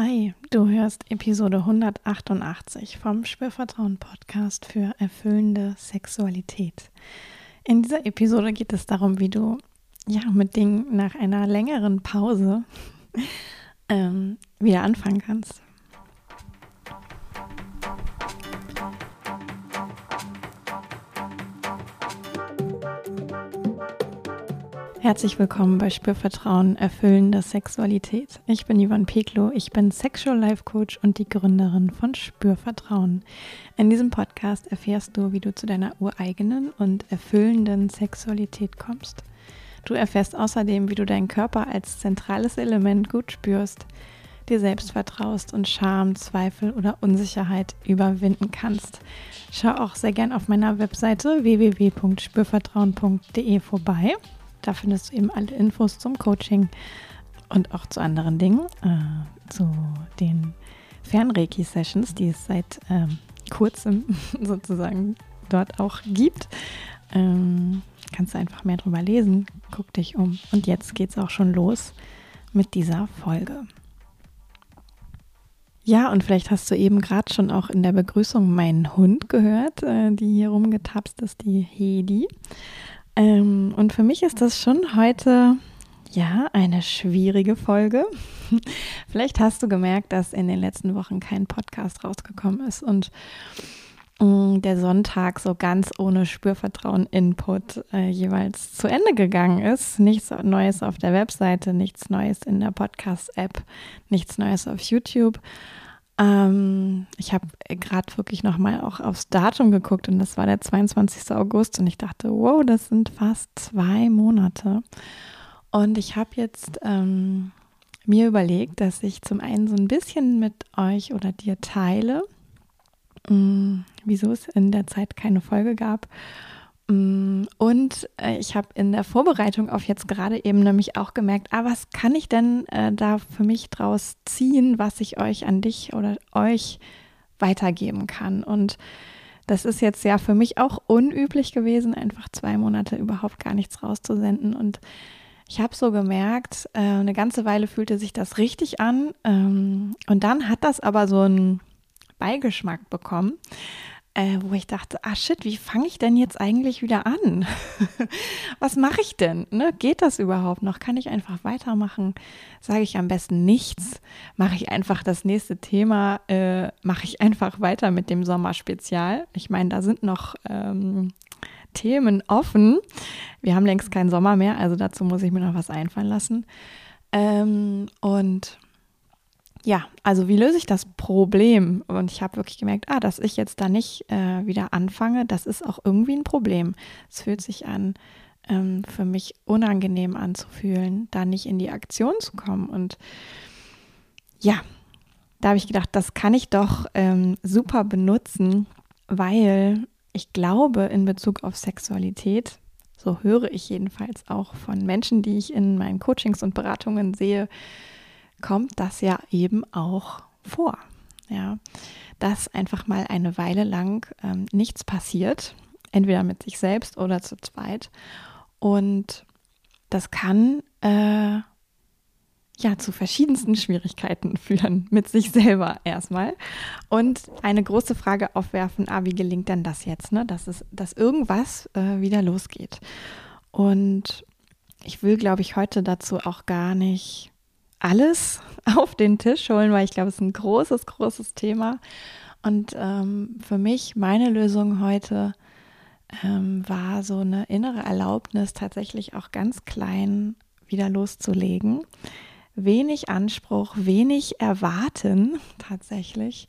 Hi, du hörst Episode 188 vom Spürvertrauen Podcast für erfüllende Sexualität. In dieser Episode geht es darum, wie du ja mit Dingen nach einer längeren Pause ähm, wieder anfangen kannst. Herzlich willkommen bei Spürvertrauen, erfüllende Sexualität. Ich bin Ivan Peklo, ich bin Sexual Life Coach und die Gründerin von Spürvertrauen. In diesem Podcast erfährst du, wie du zu deiner ureigenen und erfüllenden Sexualität kommst. Du erfährst außerdem, wie du deinen Körper als zentrales Element gut spürst, dir selbst vertraust und Scham, Zweifel oder Unsicherheit überwinden kannst. Schau auch sehr gern auf meiner Webseite www.spürvertrauen.de vorbei. Da findest du eben alle Infos zum Coaching und auch zu anderen Dingen, äh, zu den Fernreiki-Sessions, die es seit ähm, kurzem sozusagen dort auch gibt. Ähm, kannst du einfach mehr drüber lesen, guck dich um. Und jetzt geht es auch schon los mit dieser Folge. Ja, und vielleicht hast du eben gerade schon auch in der Begrüßung meinen Hund gehört, äh, die hier rumgetapst ist, die Hedi. Ähm, und für mich ist das schon heute ja eine schwierige Folge. Vielleicht hast du gemerkt, dass in den letzten Wochen kein Podcast rausgekommen ist und mm, der Sonntag so ganz ohne Spürvertrauen-Input äh, jeweils zu Ende gegangen ist. Nichts Neues auf der Webseite, nichts Neues in der Podcast-App, nichts Neues auf YouTube. Ähm, ich habe gerade wirklich nochmal auch aufs Datum geguckt und das war der 22. August und ich dachte, wow, das sind fast zwei Monate. Und ich habe jetzt ähm, mir überlegt, dass ich zum einen so ein bisschen mit euch oder dir teile, mh, mm, wieso es in der Zeit keine Folge gab und äh, ich habe in der Vorbereitung auf jetzt gerade eben nämlich auch gemerkt, ah, was kann ich denn äh, da für mich draus ziehen, was ich euch an dich oder euch weitergeben kann. Und das ist jetzt ja für mich auch unüblich gewesen, einfach zwei Monate überhaupt gar nichts rauszusenden. Und ich habe so gemerkt, äh, eine ganze Weile fühlte sich das richtig an. Ähm, und dann hat das aber so einen Beigeschmack bekommen äh, wo ich dachte, ah shit, wie fange ich denn jetzt eigentlich wieder an? Was mache ich denn? Ne? Geht das überhaupt noch? Kann ich einfach weitermachen? Sage ich am besten nichts? Mache ich einfach das nächste Thema? Äh, Mache ich einfach weiter mit dem Sommerspezial? Ich meine, da sind noch ähm, Themen offen. Wir haben längst keinen Sommer mehr, also dazu muss ich mir noch was einfallen lassen. Ähm, und ja, also wie löse ich das Problem? Und ich habe wirklich gemerkt, ah, dass ich jetzt da nicht äh, wieder anfange, das ist auch irgendwie ein Problem. Es fühlt sich an, ähm, für mich unangenehm anzufühlen, da nicht in die Aktion zu kommen. Und ja, da habe ich gedacht, das kann ich doch ähm, super benutzen, weil ich glaube in Bezug auf Sexualität, so höre ich jedenfalls auch von Menschen, die ich in meinen Coachings und Beratungen sehe, kommt das ja eben auch vor. Ja, dass einfach mal eine Weile lang ähm, nichts passiert, entweder mit sich selbst oder zu zweit. Und das kann äh, ja zu verschiedensten Schwierigkeiten führen mit sich selber erstmal und eine große Frage aufwerfen: Ah, wie gelingt denn das jetzt? Ne, dass es, dass irgendwas äh, wieder losgeht. Und ich will, glaube ich, heute dazu auch gar nicht alles auf den Tisch holen, weil ich glaube, es ist ein großes, großes Thema. Und ähm, für mich, meine Lösung heute ähm, war so eine innere Erlaubnis, tatsächlich auch ganz klein wieder loszulegen. Wenig Anspruch, wenig erwarten tatsächlich.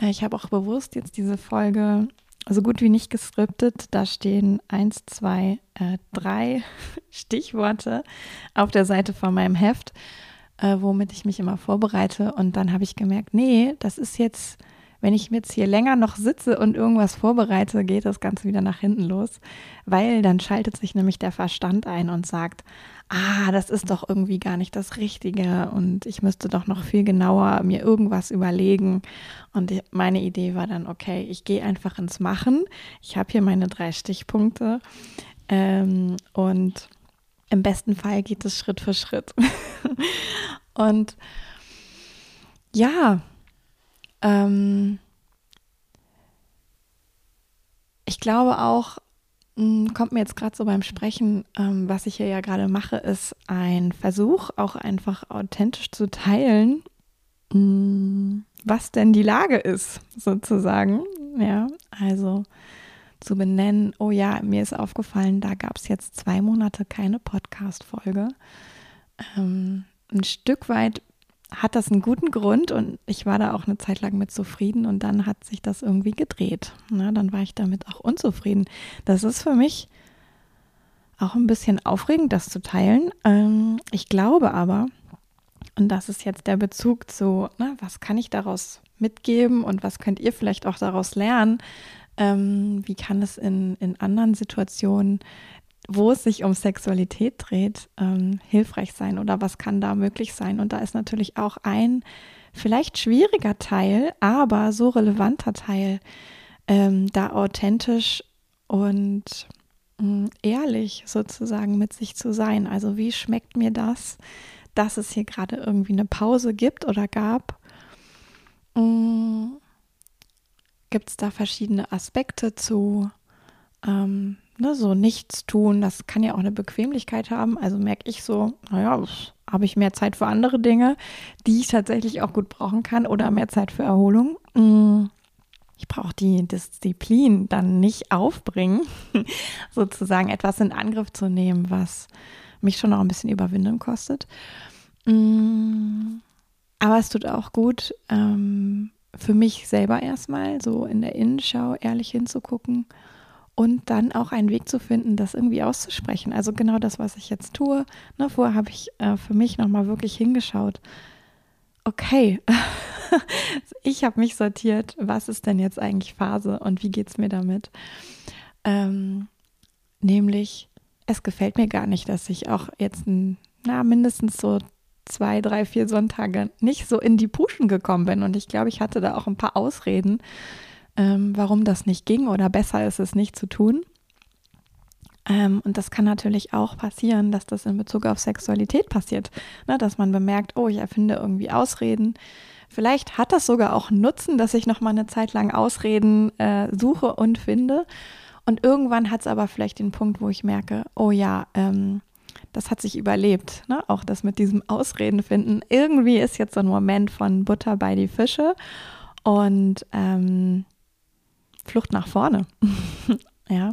Äh, ich habe auch bewusst jetzt diese Folge so gut wie nicht geskriptet. Da stehen eins, zwei, äh, drei Stichworte auf der Seite von meinem Heft äh, womit ich mich immer vorbereite. Und dann habe ich gemerkt, nee, das ist jetzt, wenn ich jetzt hier länger noch sitze und irgendwas vorbereite, geht das Ganze wieder nach hinten los, weil dann schaltet sich nämlich der Verstand ein und sagt, ah, das ist doch irgendwie gar nicht das Richtige und ich müsste doch noch viel genauer mir irgendwas überlegen. Und meine Idee war dann, okay, ich gehe einfach ins Machen. Ich habe hier meine drei Stichpunkte ähm, und im besten Fall geht es Schritt für Schritt. und ja, ähm, ich glaube auch, hm, kommt mir jetzt gerade so beim Sprechen, ähm, was ich hier ja gerade mache, ist ein Versuch, auch einfach authentisch zu teilen, hm, was denn die Lage ist, sozusagen. Ja, also zu benennen, oh ja, mir ist aufgefallen, da gab es jetzt zwei Monate keine Podcast-Folge. Ähm, ein Stück weit hat das einen guten Grund und ich war da auch eine Zeit lang mit zufrieden und dann hat sich das irgendwie gedreht. Na, dann war ich damit auch unzufrieden. Das ist für mich auch ein bisschen aufregend, das zu teilen. Ähm, ich glaube aber, und das ist jetzt der Bezug zu, na, was kann ich daraus mitgeben und was könnt ihr vielleicht auch daraus lernen? Ähm, wie kann es in, in anderen Situationen wo es sich um Sexualität dreht, ähm, hilfreich sein oder was kann da möglich sein. Und da ist natürlich auch ein vielleicht schwieriger Teil, aber so relevanter Teil, ähm, da authentisch und mh, mm, ehrlich sozusagen mit sich zu sein. Also wie schmeckt mir das, dass es hier gerade irgendwie eine Pause gibt oder gab? Mm, gibt es da verschiedene Aspekte zu? Ähm, ne, so nichts tun, das kann ja auch eine Bequemlichkeit haben. Also merke ich so, naja, habe ich mehr Zeit für andere Dinge, die ich tatsächlich auch gut brauchen kann oder mehr Zeit für Erholung. Mm, ich brauche die Disziplin dann nicht aufbringen, sozusagen etwas in Angriff zu nehmen, was mich schon noch ein bisschen Überwindung kostet. Mm, aber es tut auch gut, ähm, für mich selber erstmal so in der Innenschau ehrlich hinzugucken und dann auch einen Weg zu finden, das irgendwie auszusprechen. Also genau das, was ich jetzt tue. Ne, vorher habe ich äh, für mich nochmal wirklich hingeschaut. Okay, ich habe mich sortiert. Was ist denn jetzt eigentlich Phase und wie geht es mir damit? Ähm, nämlich, es gefällt mir gar nicht, dass ich auch jetzt na, mindestens so zwei, drei, vier Sonntage nicht so in die Puschen gekommen bin. Und ich glaube, ich hatte da auch ein paar Ausreden, ähm, warum das nicht ging oder besser ist es nicht zu tun. Ähm, und das kann natürlich auch passieren, dass das in Bezug auf Sexualität passiert, ne? dass man bemerkt, oh, ich erfinde irgendwie Ausreden. Vielleicht hat das sogar auch Nutzen, dass ich noch mal eine Zeit lang Ausreden äh, suche und finde. Und irgendwann hat es aber vielleicht den Punkt, wo ich merke, oh ja, ähm, das hat sich überlebt. Ne? Auch das mit diesem Ausreden finden. Irgendwie ist jetzt so ein Moment von Butter bei die Fische. Und ähm, Flucht nach vorne. ja.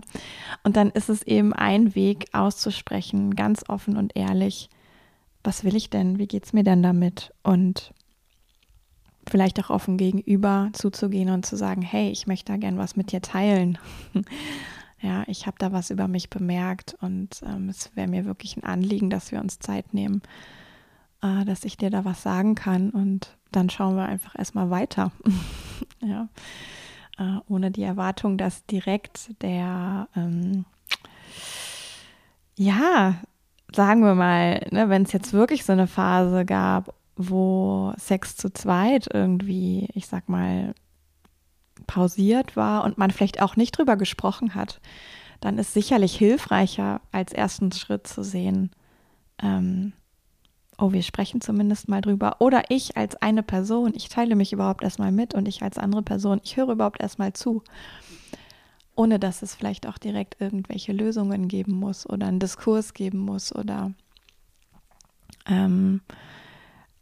Und dann ist es eben ein Weg auszusprechen, ganz offen und ehrlich, was will ich denn? Wie geht es mir denn damit? Und vielleicht auch offen gegenüber zuzugehen und zu sagen, hey, ich möchte da gern was mit dir teilen. ja, ich habe da was über mich bemerkt und ähm, es wäre mir wirklich ein Anliegen, dass wir uns Zeit nehmen, äh, dass ich dir da was sagen kann und dann schauen wir einfach erstmal weiter. ja äh, ohne die Erwartung, dass direkt der, ähm, ja, sagen wir mal, ne, wenn es jetzt wirklich so eine Phase gab, wo Sex zu zweit irgendwie, ich sag mal, pausiert war und man vielleicht auch nicht drüber gesprochen hat, dann ist sicherlich hilfreicher als ersten Schritt zu sehen, ähm, oh, wir sprechen zumindest mal drüber. Oder ich als eine Person, ich teile mich überhaupt erstmal mit und ich als andere Person, ich höre überhaupt erstmal zu. Ohne dass es vielleicht auch direkt irgendwelche Lösungen geben muss oder einen Diskurs geben muss oder ähm,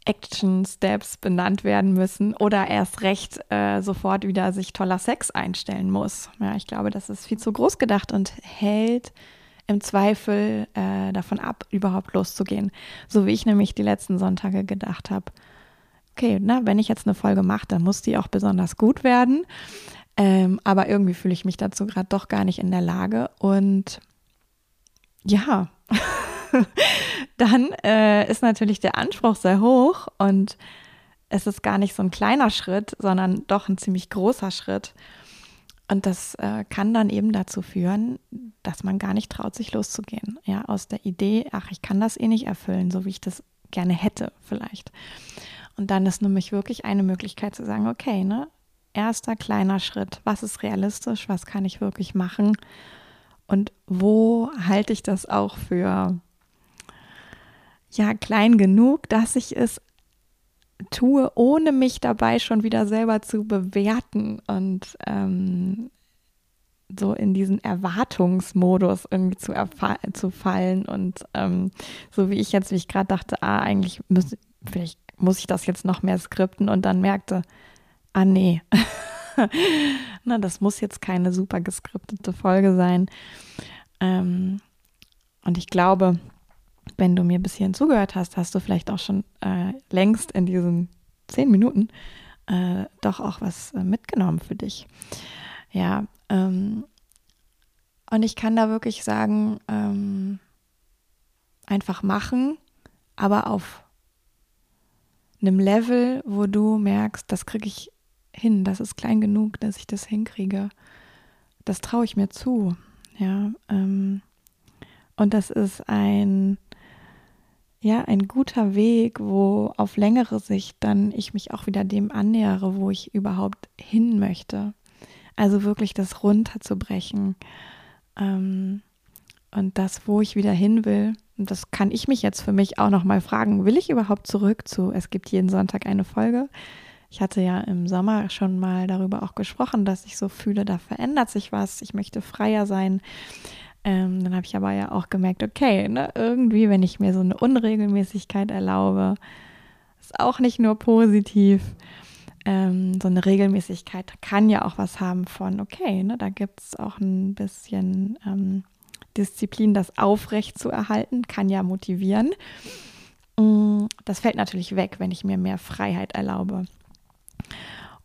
Action Steps benannt werden müssen oder erst recht äh, sofort wieder sich toller Sex einstellen muss. Ja, ich glaube, das ist viel zu groß gedacht und hält im Zweifel äh, davon ab, überhaupt loszugehen. So wie ich nämlich die letzten Sonntage gedacht habe, okay, na, wenn ich jetzt eine Folge mache, dann muss die auch besonders gut werden. Ähm, aber irgendwie fühle ich mich dazu gerade doch gar nicht in der Lage. Und ja, dann äh, ist natürlich der Anspruch sehr hoch und es ist gar nicht so ein kleiner Schritt, sondern doch ein ziemlich großer Schritt. Und das äh, kann dann eben dazu führen, dass man gar nicht traut, sich loszugehen. Ja, aus der Idee, ach, ich kann das eh nicht erfüllen, so wie ich das gerne hätte, vielleicht. Und dann ist nämlich wirklich eine Möglichkeit zu sagen, okay, ne, erster kleiner Schritt, was ist realistisch, was kann ich wirklich machen und wo halte ich das auch für ja klein genug, dass ich es tue, ohne mich dabei schon wieder selber zu bewerten und ähm, so in diesen Erwartungsmodus irgendwie zu, zu fallen und ähm, so wie ich jetzt, wie ich gerade dachte, ah, eigentlich muss, vielleicht muss ich das jetzt noch mehr skripten und dann merkte, ah nee, na, das muss jetzt keine super geskriptete Folge sein. Ähm, und ich glaube, wenn du mir bis hierhin zugehört hast, hast du vielleicht auch schon äh, längst in diesen zehn Minuten äh, doch auch was äh, mitgenommen für dich. Ja, ähm, und ich kann da wirklich sagen, ähm, einfach machen, aber auf einem Level, wo du merkst, das kriege ich hin, das ist klein genug, dass ich das hinkriege. Das traue ich mir zu. Ja, ähm, und das ist ein, ja, ein guter Weg, wo auf längere Sicht dann ich mich auch wieder dem annähere, wo ich überhaupt hin möchte. Also wirklich das runterzubrechen. Ähm, und das, wo ich wieder hin will, und das kann ich mich jetzt für mich auch nochmal fragen, will ich überhaupt zurück zu, es gibt jeden Sonntag eine Folge? Ich hatte ja im Sommer schon mal darüber auch gesprochen, dass ich so fühle, da verändert sich was, ich möchte freier sein. Ähm, dann habe ich aber ja auch gemerkt, okay, ne, irgendwie, wenn ich mir so eine Unregelmäßigkeit erlaube, ist auch nicht nur positiv. Ähm, so eine Regelmäßigkeit kann ja auch was haben von, okay, ne, da gibt es auch ein bisschen ähm, Disziplin, das aufrecht zu erhalten, kann ja motivieren. Mm, das fällt natürlich weg, wenn ich mir mehr Freiheit erlaube.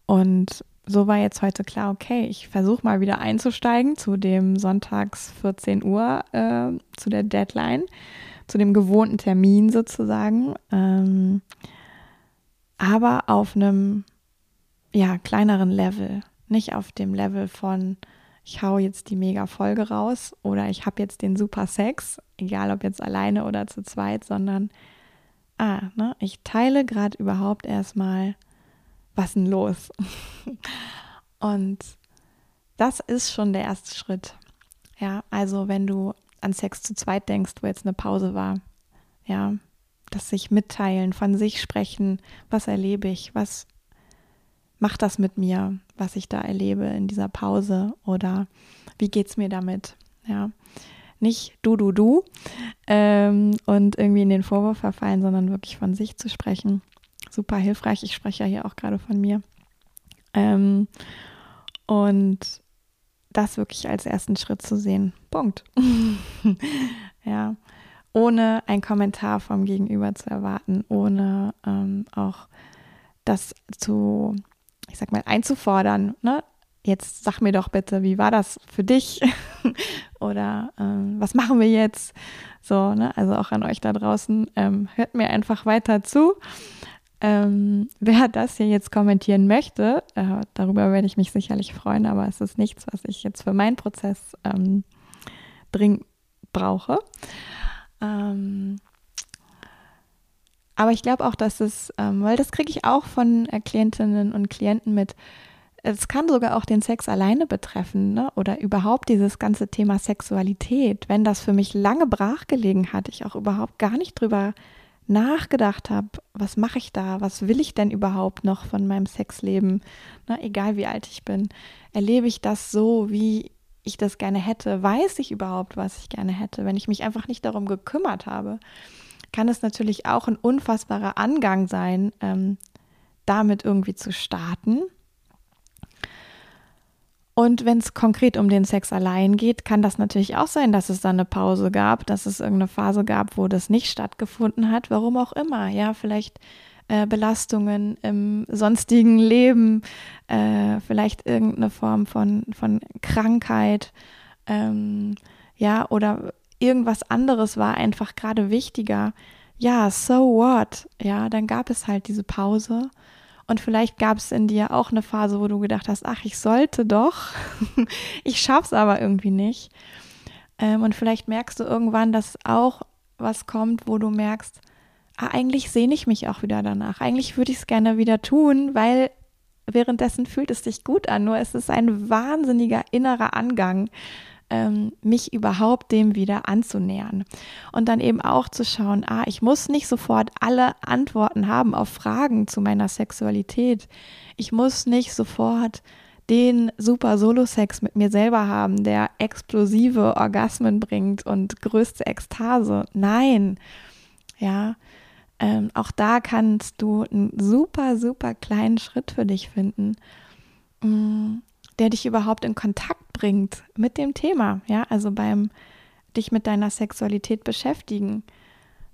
Und so war jetzt heute klar, okay, ich versuche mal wieder einzusteigen zu dem Sonntags 14 Uhr, äh, zu der Deadline, zu dem gewohnten Termin sozusagen. Ähm, aber auf einem ja, kleineren Level, nicht auf dem Level von ich hau jetzt die mega Folge raus oder ich habe jetzt den super Sex, egal ob jetzt alleine oder zu zweit, sondern ah, ne, ich teile gerade überhaupt erstmal was denn los? Und das ist schon der erste Schritt. Ja, also wenn du an Sex zu zweit denkst, wo jetzt eine Pause war, ja, das sich mitteilen, von sich sprechen, was erlebe ich, was macht das mit mir, was ich da erlebe in dieser Pause oder wie geht es mir damit, ja. Nicht du, du, du ähm, und irgendwie in den Vorwurf verfallen, sondern wirklich von sich zu sprechen super hilfreich. Ich spreche ja hier auch gerade von mir. Ähm, und das wirklich als ersten Schritt zu sehen. Punkt. ja. Ohne einen Kommentar vom Gegenüber zu erwarten, ohne ähm, auch das zu, ich sag mal, einzufordern. Ne? Jetzt sag mir doch bitte, wie war das für dich? Oder ähm, was machen wir jetzt? So, ne? Also auch an euch da draußen, ähm, hört mir einfach weiter zu ähm, wer das hier jetzt kommentieren möchte, äh, darüber werde ich mich sicherlich freuen, aber es ist nichts, was ich jetzt für meinen Prozess ähm, dringend brauche. Ähm, aber ich glaube auch, dass es, ähm, weil das kriege ich auch von äh, Klientinnen und Klienten mit, es kann sogar auch den Sex alleine betreffen ne? oder überhaupt dieses ganze Thema Sexualität. Wenn das für mich lange brachgelegen hat, ich auch überhaupt gar nicht drüber nachgedacht habe, was mache ich da, was will ich denn überhaupt noch von meinem Sexleben, Na, egal wie alt ich bin, erlebe ich das so, wie ich das gerne hätte, weiß ich überhaupt, was ich gerne hätte, wenn ich mich einfach nicht darum gekümmert habe, kann es natürlich auch ein unfassbarer Angang sein, ähm, damit irgendwie zu starten und wenn es konkret um den Sex allein geht, kann das natürlich auch sein, dass es da eine Pause gab, dass es irgendeine Phase gab, wo das nicht stattgefunden hat, warum auch immer. Ja, vielleicht äh, Belastungen im sonstigen Leben, äh, vielleicht irgendeine Form von, von Krankheit, ähm, ja, oder irgendwas anderes war einfach gerade wichtiger. Ja, so what? Ja, dann gab es halt diese Pause und vielleicht gab es in dir auch eine Phase, wo du gedacht hast, ach, ich sollte doch, ich schaff's aber irgendwie nicht. Ähm, und vielleicht merkst du irgendwann, dass auch was kommt, wo du merkst, ah, eigentlich sehne ich mich auch wieder danach. Eigentlich würde ich es gerne wieder tun, weil währenddessen fühlt es sich gut an. Nur es ist ein wahnsinniger innerer Angang, ähm, mich überhaupt dem wieder anzunähern. Und dann eben auch zu schauen, ah, ich muss nicht sofort alle Antworten haben auf Fragen zu meiner Sexualität. Ich muss nicht sofort den super Solo-Sex mit mir selber haben, der explosive Orgasmen bringt und größte Ekstase. Nein, ja, ähm, auch da kannst du einen super, super kleinen Schritt für dich finden, mm, der dich überhaupt in Kontakt bringt mit dem Thema. Ja, also beim dich mit deiner Sexualität beschäftigen.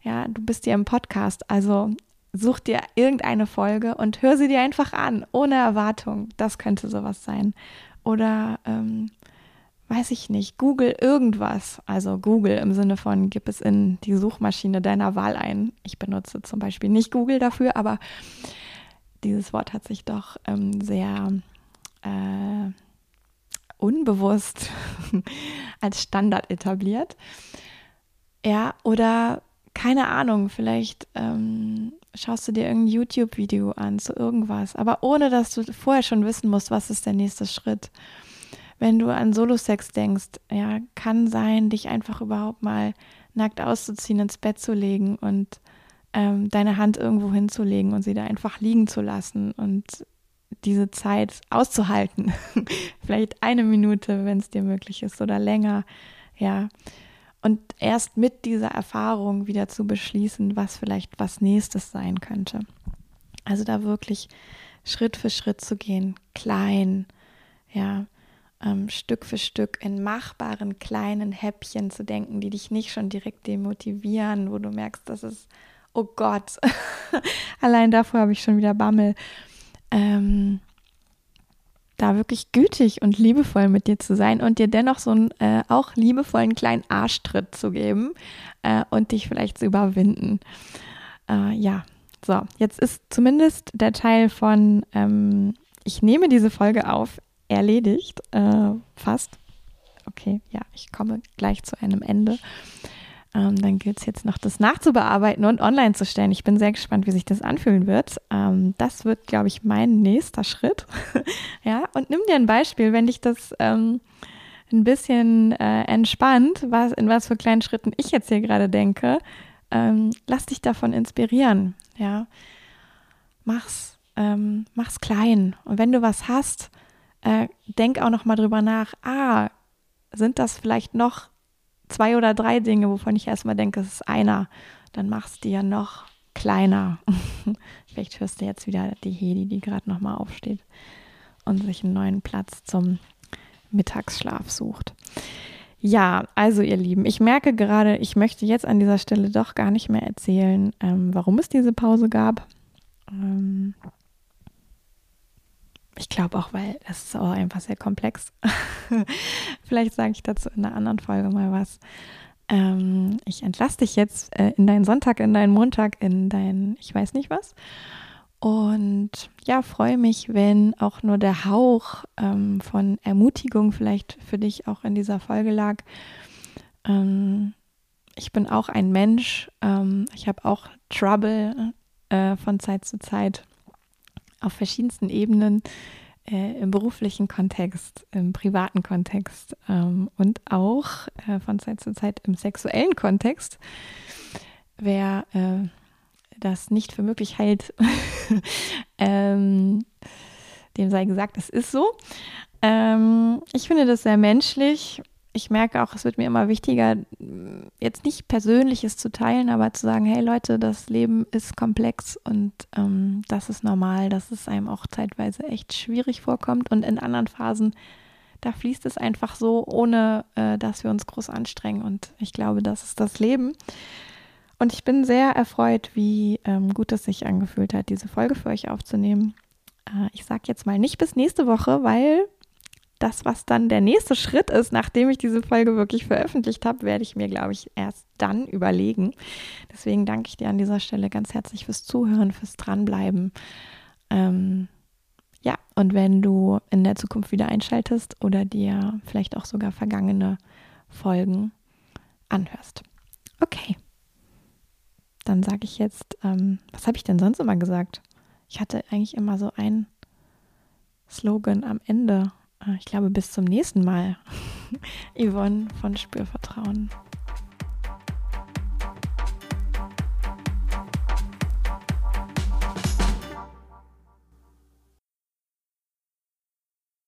Ja, du bist hier im Podcast, also such dir irgendeine Folge und hör sie dir einfach an, ohne Erwartung. Das könnte sowas sein. Oder ähm, weiß ich nicht, Google irgendwas. Also Google im Sinne von, gib es in die Suchmaschine deiner Wahl ein. Ich benutze zum Beispiel nicht Google dafür, aber dieses Wort hat sich doch ähm, sehr äh, unbewusst als Standard etabliert. Ja, oder keine Ahnung, vielleicht ähm, schaust du dir irgendein YouTube-Video an zu irgendwas, aber ohne dass du vorher schon wissen musst, was ist der nächste Schritt wenn du an Solo-Sex denkst, ja, kann sein, dich einfach überhaupt mal nackt auszuziehen, ins Bett zu legen und ähm, deine Hand irgendwo hinzulegen und sie da einfach liegen zu lassen und diese Zeit auszuhalten. Vielleicht eine Minute, wenn es dir möglich ist, oder länger, ja. Und erst mit dieser Erfahrung wieder zu beschließen, was vielleicht was nächstes sein könnte. Also da wirklich Schritt für Schritt zu gehen, klein, ja, ähm, Stück für Stück in machbaren kleinen Häppchen zu denken, die dich nicht schon direkt demotivieren, wo du merkst, das ist, oh Gott, allein davor habe ich schon wieder Bammel. Ähm, da wirklich gütig und liebevoll mit dir zu sein und dir dennoch so einen äh, auch liebevollen kleinen Arschtritt zu geben äh, und dich vielleicht zu überwinden. Äh, ja, so, jetzt ist zumindest der Teil von, ähm, ich nehme diese Folge auf, erledigt, äh, fast. Okay, ja, ich komme gleich zu einem Ende. Ähm, dann gilt es jetzt noch, das nachzubearbeiten und online zu stellen. Ich bin sehr gespannt, wie sich das anfühlen wird. Ähm, das wird, glaube ich, mein nächster Schritt. ja, und nimm dir ein Beispiel, wenn dich das ähm, ein bisschen äh, entspannt, was, in was für kleinen Schritten ich jetzt hier gerade denke. Ähm, lass dich davon inspirieren. Ja, mach's, ähm, mach's klein. Und wenn du was hast, äh, denk auch noch mal drüber nach, ah, sind das vielleicht noch zwei oder drei Dinge, wovon ich erstmal denke, es ist einer, dann machst du ja noch kleiner. vielleicht hörst du jetzt wieder die Hedi, die gerade noch mal aufsteht und sich einen neuen Platz zum Mittagsschlaf sucht. Ja, also ihr Lieben, ich merke gerade, ich möchte jetzt an dieser Stelle doch gar nicht mehr erzählen, ähm, warum es diese Pause gab. Ähm, ich glaube auch, weil das ist auch einfach sehr komplex. Vielleicht sage ich dazu in einer anderen Folge mal was. Ähm, ich entlasse dich jetzt äh, in deinen Sonntag, in deinen Montag, in dein, ich weiß nicht was. Und ja, freue mich, wenn auch nur der Hauch ähm, von Ermutigung vielleicht für dich auch in dieser Folge lag. Ähm, ich bin auch ein Mensch. Ähm, ich habe auch Trouble äh, von Zeit zu Zeit auf verschiedensten Ebenen äh, im beruflichen Kontext, im privaten Kontext ähm, und auch äh, von Zeit zu Zeit im sexuellen Kontext. Wer äh, das nicht für möglich hält, ähm, dem sei gesagt, es ist so. Ähm, ich finde das sehr menschlich ich merke auch, es wird mir immer wichtiger, jetzt nicht Persönliches zu teilen, aber zu sagen, hey Leute, das Leben ist komplex und ähm, das ist normal, dass es einem auch zeitweise echt schwierig vorkommt und in anderen Phasen, da fließt es einfach so, ohne äh, dass wir uns groß anstrengen und ich glaube, das ist das Leben. Und ich bin sehr erfreut, wie ähm, gut es sich angefühlt hat, diese Folge für euch aufzunehmen. Äh, ich sage jetzt mal nicht bis nächste Woche, weil das, was dann der nächste Schritt ist, nachdem ich diese Folge wirklich veröffentlicht habe, werde ich mir, glaube ich, erst dann überlegen. Deswegen danke ich dir an dieser Stelle ganz herzlich fürs Zuhören, fürs Dranbleiben. Ähm, ja, und wenn du in der Zukunft wieder einschaltest oder dir vielleicht auch sogar vergangene Folgen anhörst. Okay. Dann sage ich jetzt, ähm, was habe ich denn sonst immer gesagt? Ich hatte eigentlich immer so einen Slogan am Ende ich glaube, bis zum nächsten Mal. Yvonne von Spürvertrauen.